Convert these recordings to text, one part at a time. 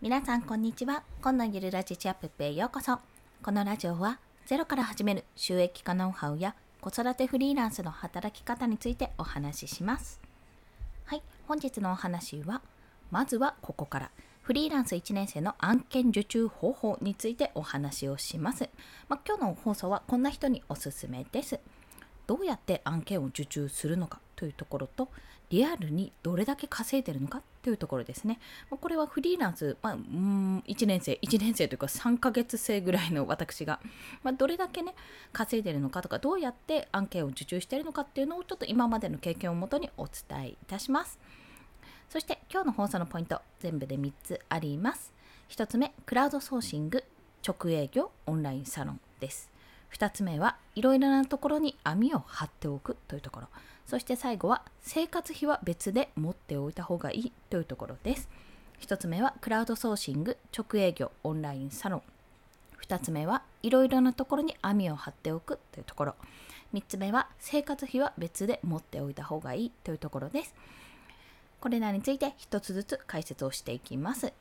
皆さんこんにちは。今のゆるラジチアップへようこそ。このラジオはゼロから始める収益化ノウハウや子育てフリーランスの働き方についてお話しします。はい本日のお話はまずはここから。フリーランス1年生の案件受注方法についてお話をします、まあ、今日の放送はこんな人におすすめです。どうやって案件を受注するのかというところとリアルにどれだけ稼いでるのかというところですね。これはフリーランス、まあ、うん1年生、1年生というか3ヶ月生ぐらいの私が、まあ、どれだけね、稼いでるのかとか、どうやって案件を受注しているのかっていうのをちょっと今までの経験をもとにお伝えいたします。そして今日の放送のポイント、全部で3つあります。1つ目、クラウドソーシング、直営業、オンラインサロンです。2つ目はいろいろなところに網を張っておくというところそして最後は生活費は別で持っておいた方がいいというところです。1つ目はクラウドソーシング直営業オンラインサロン。2つ目はいろいろなところに網を張っておくというところ。3つ目は生活費は別で持っておいた方がいいというところです。これらについて1つずつ解説をしていきます。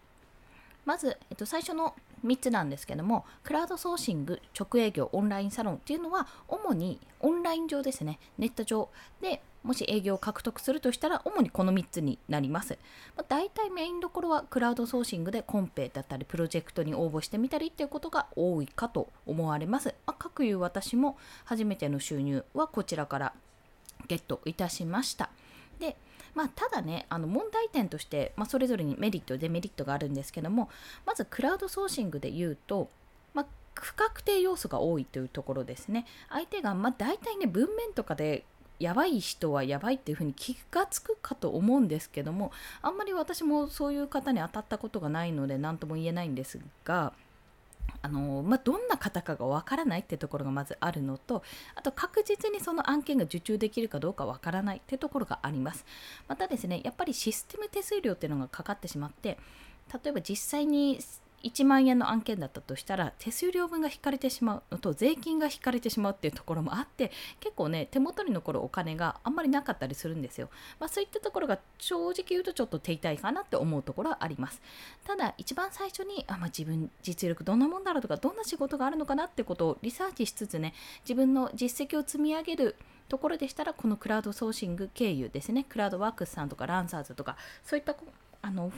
まず、えっと、最初の3つなんですけども、クラウドソーシング、直営業、オンラインサロンっていうのは、主にオンライン上ですね、ネット上でもし営業を獲得するとしたら、主にこの3つになります。まあ、大体メインどころはクラウドソーシングでコンペだったり、プロジェクトに応募してみたりっていうことが多いかと思われます。まあ、各いう私も初めての収入はこちらからゲットいたしました。で、まあ、ただねあの問題点として、まあ、それぞれにメリットデメリットがあるんですけどもまずクラウドソーシングで言うと、まあ、不確定要素が多いというところですね。相手が、まあ、大体ね文面とかでやばい人はやばいっていうふうに気がつくかと思うんですけどもあんまり私もそういう方に当たったことがないので何とも言えないんですがあのまあ、どんな方かがわからないってところがまずあるのとあと確実にその案件が受注できるかどうかわからないってところがあります。またですねやっぱりシステム手数料っていうのがかかってしまって例えば実際に1万円の案件だったとしたら手数料分が引かれてしまうのと税金が引かれてしまうっていうところもあって結構ね手元に残るお金があんまりなかったりするんですよ、まあ、そういったところが正直言うとちょっと手痛いかなって思うところはあります。ただ一番最初にあ、まあ、自分実力どんなもんだろうとかどんな仕事があるのかなってことをリサーチしつつね自分の実績を積み上げるところでしたらこのクラウドソーシング経由ですねクラウドワークスさんとかランサーズとかそういったあの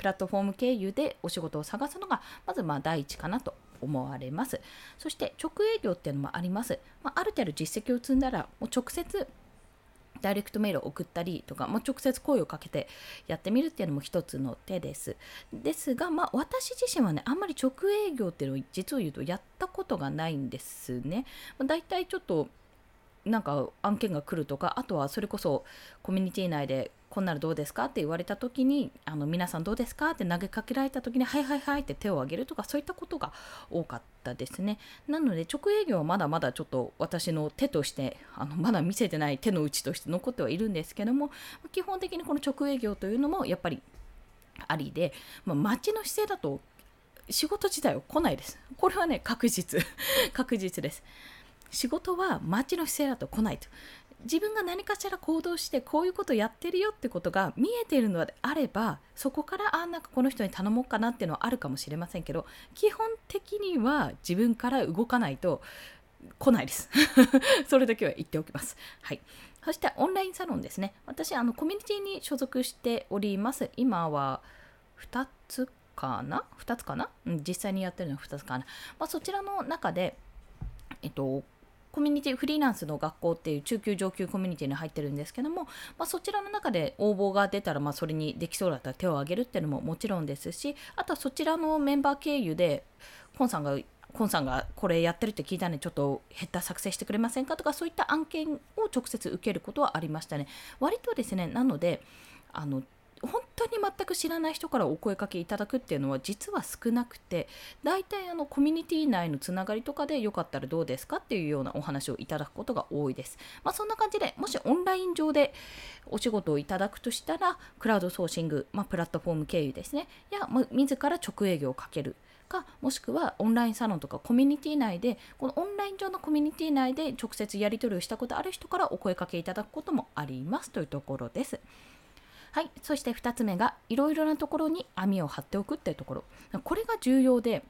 プラットフォーム経由でお仕事を探すのがまずまあ第一かなと思われます。そして直営業っていうのもあります。まあ、ある程度実績を積んだらもう直接ダイレクトメールを送ったりとか、まあ、直接声をかけてやってみるっていうのも一つの手です。ですが、まあ、私自身はね、あんまり直営業っていうのを実を言うとやったことがないんですね。まあ、大体ちょっとなんか案件が来るとかあとはそれこそコミュニティ内でこんなのどうですか？って言われた時にあの皆さんどうですか？って投げかけられた時にはいはいはいって手を挙げるとかそういったことが多かったですね。なので直営業はまだまだちょっと私の手としてあのまだ見せてない手の内として残ってはいるんですけども基本的にこの直営業というのもやっぱりありで、まあ、町の姿勢だと仕事自体は来ないです。これはね確実。確実です。仕事は町の姿勢だと来ないと。自分が何かしら行動してこういうことやってるよってことが見えているのであればそこからあなんかこの人に頼もうかなっていうのはあるかもしれませんけど基本的には自分から動かないと来ないです。それだけは言っておきます。はい。そしてオンラインサロンですね。私あのコミュニティに所属しております。今は2つかな？2つかな、うん、実際にやってるのは2つかな、まあ、そちらの中でえっとコミュニティフリーランスの学校っていう中級上級コミュニティに入ってるんですけども、まあ、そちらの中で応募が出たら、まあ、それにできそうだったら手を挙げるっていうのももちろんですしあとはそちらのメンバー経由でコンさんがコンさんがこれやってるって聞いたんでちょっとヘッダー作成してくれませんかとかそういった案件を直接受けることはありましたね。割とですねなのであの本当に全く知らない人からお声かけいただくっていうのは実は少なくて大体あのコミュニティ内のつながりとかでよかったらどうですかっていうようなお話をいただくことが多いです。まあ、そんな感じでもしオンライン上でお仕事をいただくとしたらクラウドソーシング、まあ、プラットフォーム経由ですねや、まあ、自ら直営業をかけるかもしくはオンラインサロンとかコミュニティ内でこのオンライン上のコミュニティ内で直接やり取りをしたことある人からお声かけいただくこともありますというところです。はい、そして2つ目がいろいろなところに網を張っておくっていうところこれが重要で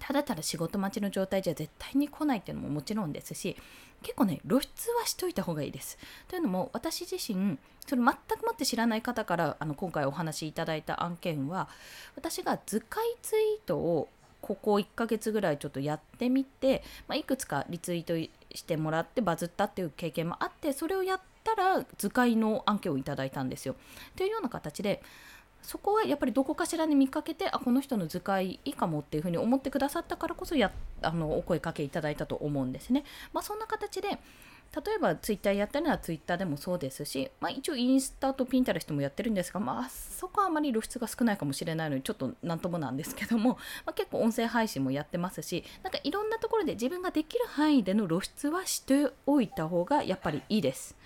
ただただ仕事待ちの状態じゃ絶対に来ないっていうのももちろんですし結構ね露出はしといた方がいいです。というのも私自身それ全くもって知らない方からあの今回お話しいただいた案件は私が図解ツイートをここ1ヶ月ぐらいちょっとやってみて、まあ、いくつかリツイートしてもらってバズったっていう経験もあってそれをやったら図解の案件をいただいたんですよ。というような形でそこはやっぱりどこかしらに見かけてあこの人の図解いいかもっていうふうに思ってくださったからこそやあのお声かけいただいたと思うんですね。まあ、そんな形で例えばツイッターやってるのはツイッターでもそうですし、まあ、一応インスタとピンタレストもやってるんですが、まあ、そこはあまり露出が少ないかもしれないのでちょっと何ともなんですけども、まあ、結構音声配信もやってますしなんかいろんなところで自分ができる範囲での露出はしておいた方がやっぱりいいです。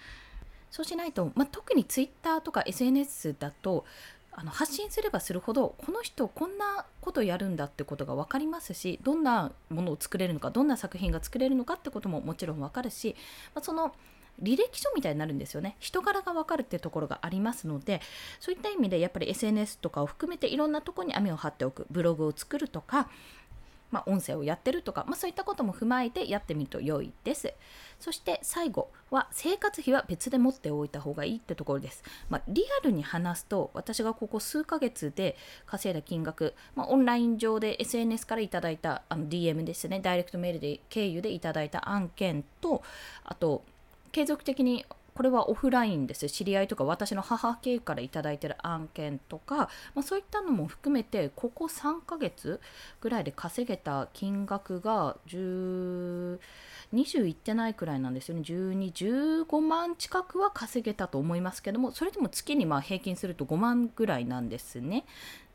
そうしないと、まあ、特にツイッターとか SNS だとあの発信すればするほどこの人こんなことやるんだってことが分かりますしどんなものを作れるのかどんな作品が作れるのかってことももちろん分かるし、まあ、その履歴書みたいになるんですよね。人柄が分かるっていうところがありますのでそういった意味でやっぱり SNS とかを含めていろんなとこに網を張っておく。ブログを作るとかまあ、音声をやってるとか、まあ、そういったことも踏まえてやってみると良いです。そして最後は生活費は別で持っておいた方がいいってところです。まあ、リアルに話すと私がここ数ヶ月で稼いだ金額、まあ、オンライン上で SNS からいただいたあの DM ですね、ダイレクトメールで経由でいただいた案件と、あと継続的にこれはオフラインです。知り合いとか私の母経由から頂いてる案件とか、まあ、そういったのも含めてここ3ヶ月ぐらいで稼げた金額が10 20いってないくらいなんですよね。12、15万近くは稼げたと思いますけどもそれでも月にまあ平均すると5万ぐらいなんですね。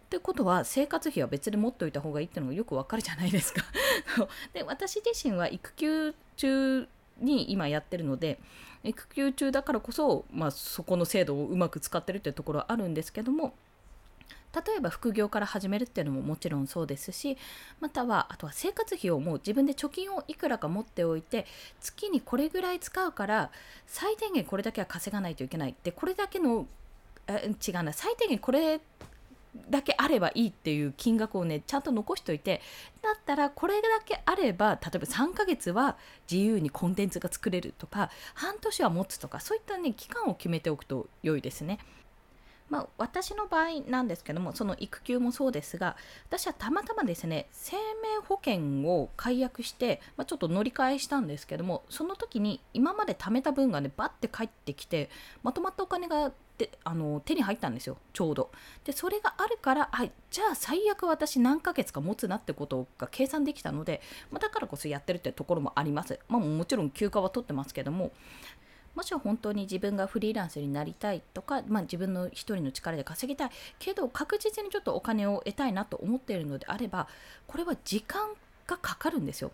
ってことは生活費は別で持っておいた方がいいっていうのがよくわかるじゃないですか。で私自身は育休中に今やってるので育休中だからこそ、まあ、そこの制度をうまく使ってるっていうところはあるんですけども例えば副業から始めるっていうのももちろんそうですしまたはあとは生活費をもう自分で貯金をいくらか持っておいて月にこれぐらい使うから最低限これだけは稼がないといけない。ってこれだけの違うな最低限これだけあればいいっていう金額をねちゃんと残しておいてだったらこれだけあれば例えば3ヶ月は自由にコンテンツが作れるとか半年は持つとかそういったね期間を決めておくと良いですね。まあ、私の場合なんですけどもその育休もそうですが私はたまたまですね生命保険を解約して、まあ、ちょっと乗り換えしたんですけどもその時に今まで貯めた分がねバッて返ってきてまとまったお金がであの手に入ったんですよちょうどでそれがあるからあじゃあ最悪私何ヶ月か持つなってことが計算できたので、まあ、だからこそやってるってところもあります、まあ、もちろん休暇は取ってますけどももし本当に自分がフリーランスになりたいとか、まあ、自分の一人の力で稼ぎたいけど確実にちょっとお金を得たいなと思っているのであればこれは時間がかかるんですよ。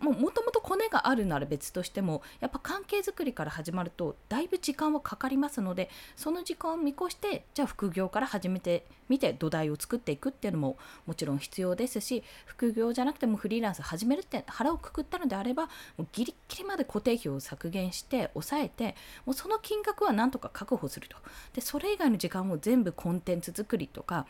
もともとコネがあるなら別としてもやっぱ関係づくりから始まるとだいぶ時間はかかりますのでその時間を見越してじゃあ副業から始めてみて土台を作っていくっていうのももちろん必要ですし副業じゃなくてもフリーランス始めるって腹をくくったのであればもうギリギリまで固定費を削減して抑えてもうその金額はなんとか確保すると。でそれ以外の時間を全部コンテンツ作りとか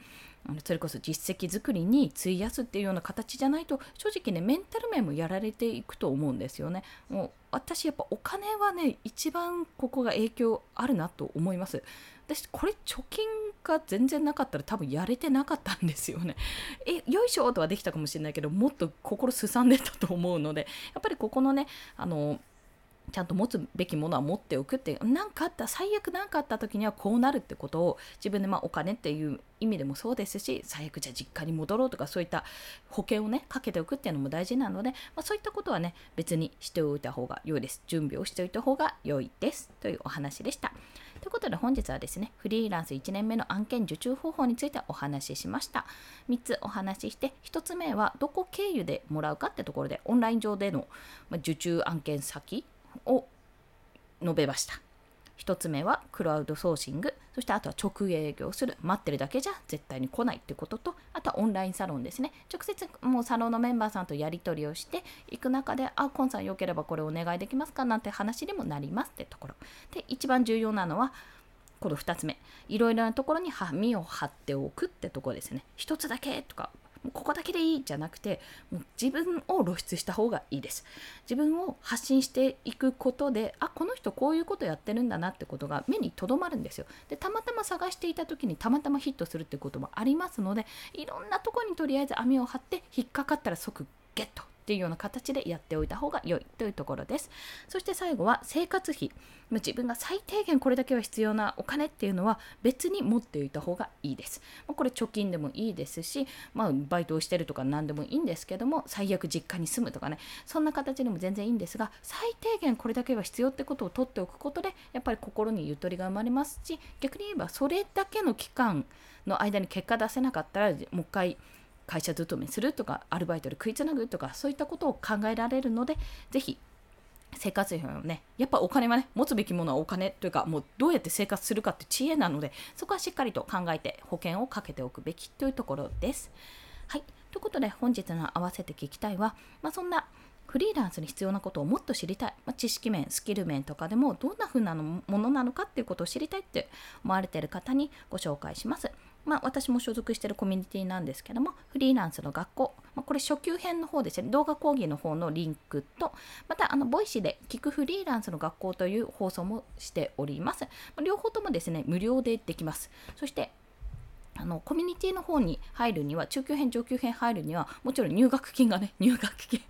それこそ実績作りに費やすっていうような形じゃないと正直ねメンタル面もやられていくと思うんですよね。もう私やっぱお金はね一番ここが影響あるなと思います。私これ貯金が全然なかったら多分やれてなかったんですよね。えよいしょとはできたかもしれないけどもっと心すさんでたと思うのでやっぱりここのねあのちゃんと持つべきものは持っておくって何かあった最悪何かあった時にはこうなるってことを自分でまあお金っていう意味でもそうですし最悪じゃあ実家に戻ろうとかそういった保険をねかけておくっていうのも大事なので、まあ、そういったことはね別にしておいた方が良いです。準備をしておいた方が良いです。というお話でした。ということで本日はですねフリーランス1年目の案件受注方法についてお話ししました。3つお話しして1つ目はどこ経由でもらうかってところでオンライン上での受注案件先を述べました。1つ目はクラウドソーシング、そしてあとは直営業する、待ってるだけじゃ絶対に来ないってことと、あとはオンラインサロンですね。直接もうサロンのメンバーさんとやり取りをしていく中で、あ、コンさんよければこれお願いできますかなんて話にもなりますってところ。で、一番重要なのは、この2つ目、いろいろなところに網を張っておくってとこですね一つだけとかここだけでいいじゃなくてもう自分を露出した方がいいです。自分を発信していくことであこの人こういうことやってるんだなってことが目に留まるんですよ。でたまたま探していた時にたまたまヒットするってこともありますのでいろんなとこにとりあえず網を張って引っかかったら即ゲット。っていうような形でやっておいた方が良いというところです。そして最後は生活費。自分が最低限これだけは必要なお金っていうのは別に持っておいた方がいいです。これ貯金でもいいですし、まあ、バイトをしてるとか何でもいいんですけども、最悪実家に住むとかね、そんな形でも全然いいんですが、最低限これだけは必要ってことを取っておくことで、やっぱり心にゆとりが生まれますし、逆に言えばそれだけの期間の間に結果出せなかったら、もう一回会社勤めするとかアルバイトで食いつなぐとかそういったことを考えられるのでぜひ生活費をねやっぱお金はね持つべきものはお金というかもうどうやって生活するかって知恵なのでそこはしっかりと考えて保険をかけておくべきというところです。はいということで本日の合わせて聞きたいは、まあ、そんなフリーランスに必要なことをもっと知りたい、まあ、知識面スキル面とかでもどんな風なのものなのかっていうことを知りたいって思われている方にご紹介します。まあ、私も所属しているコミュニティなんですけども、フリーランスの学校、まあ、これ初級編の方ですね、動画講義の方のリンクと、また、あの、ボイシーで聞くフリーランスの学校という放送もしております。まあ、両方ともですね、無料でできます。そして、あのコミュニティの方に入るには中級編上級編入るにはもちろん入学金がね 入学金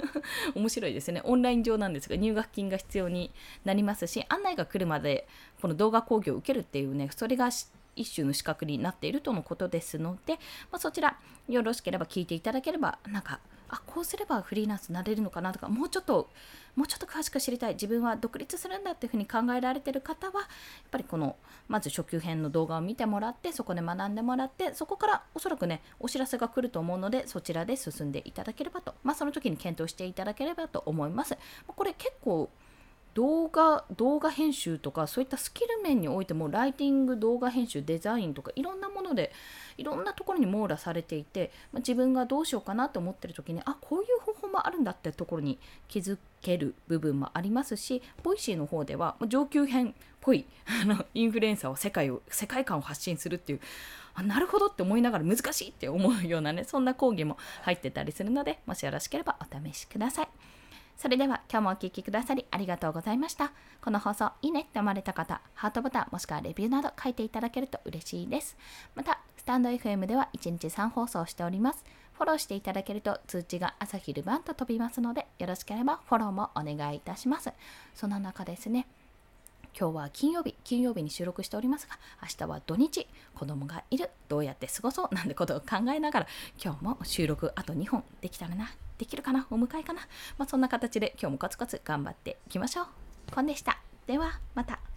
面白いですねオンライン上なんですが入学金が必要になりますし案内が来るまでこの動画講義を受けるっていうねそれが一種の資格になっているとのことですので、まあ、そちらよろしければ聞いていただければなんかあこうすればフリーランスになれるのかなとかもうちょっともうちょっと詳しく知りたい。自分は独立するんだっていうふうに考えられている方はやっぱりこのまず初級編の動画を見てもらってそこで学んでもらってそこからおそらくねお知らせが来ると思うのでそちらで進んでいただければとまあその時に検討していただければと思います。これ結構動画動画編集とかそういったスキル面においてもライティング動画編集デザインとかいろんなものでいろんなところに網羅されていて、まあ、自分がどうしようかなと思ってる時にあこういう方法もあるんだってところに気づける部分もありますしボイシーの方では、上級編っぽいインフルエンサーを世界を世界観を発信するっていうあなるほどって思いながら難しいって思うようなねそんな講義も入ってたりするのでもしよろしければお試しください。それでは今日もお聴きくださりありがとうございました。この放送いいねって思われた方、ハートボタンもしくはレビューなど書いていただけると嬉しいです。また、スタンド FM では1日3放送しております。フォローしていただけると通知が朝昼晩と飛びますので、よろしければフォローもお願いいたします。その中ですね、今日は金曜日、金曜日に収録しておりますが、明日は土日、子供がいる、どうやって過ごそうなんてことを考えながら、今日も収録あと2本できたらな、できるかな、お迎えかな。まあ、そんな形で今日もコツコツ頑張っていきましょう。コンでした。では、また。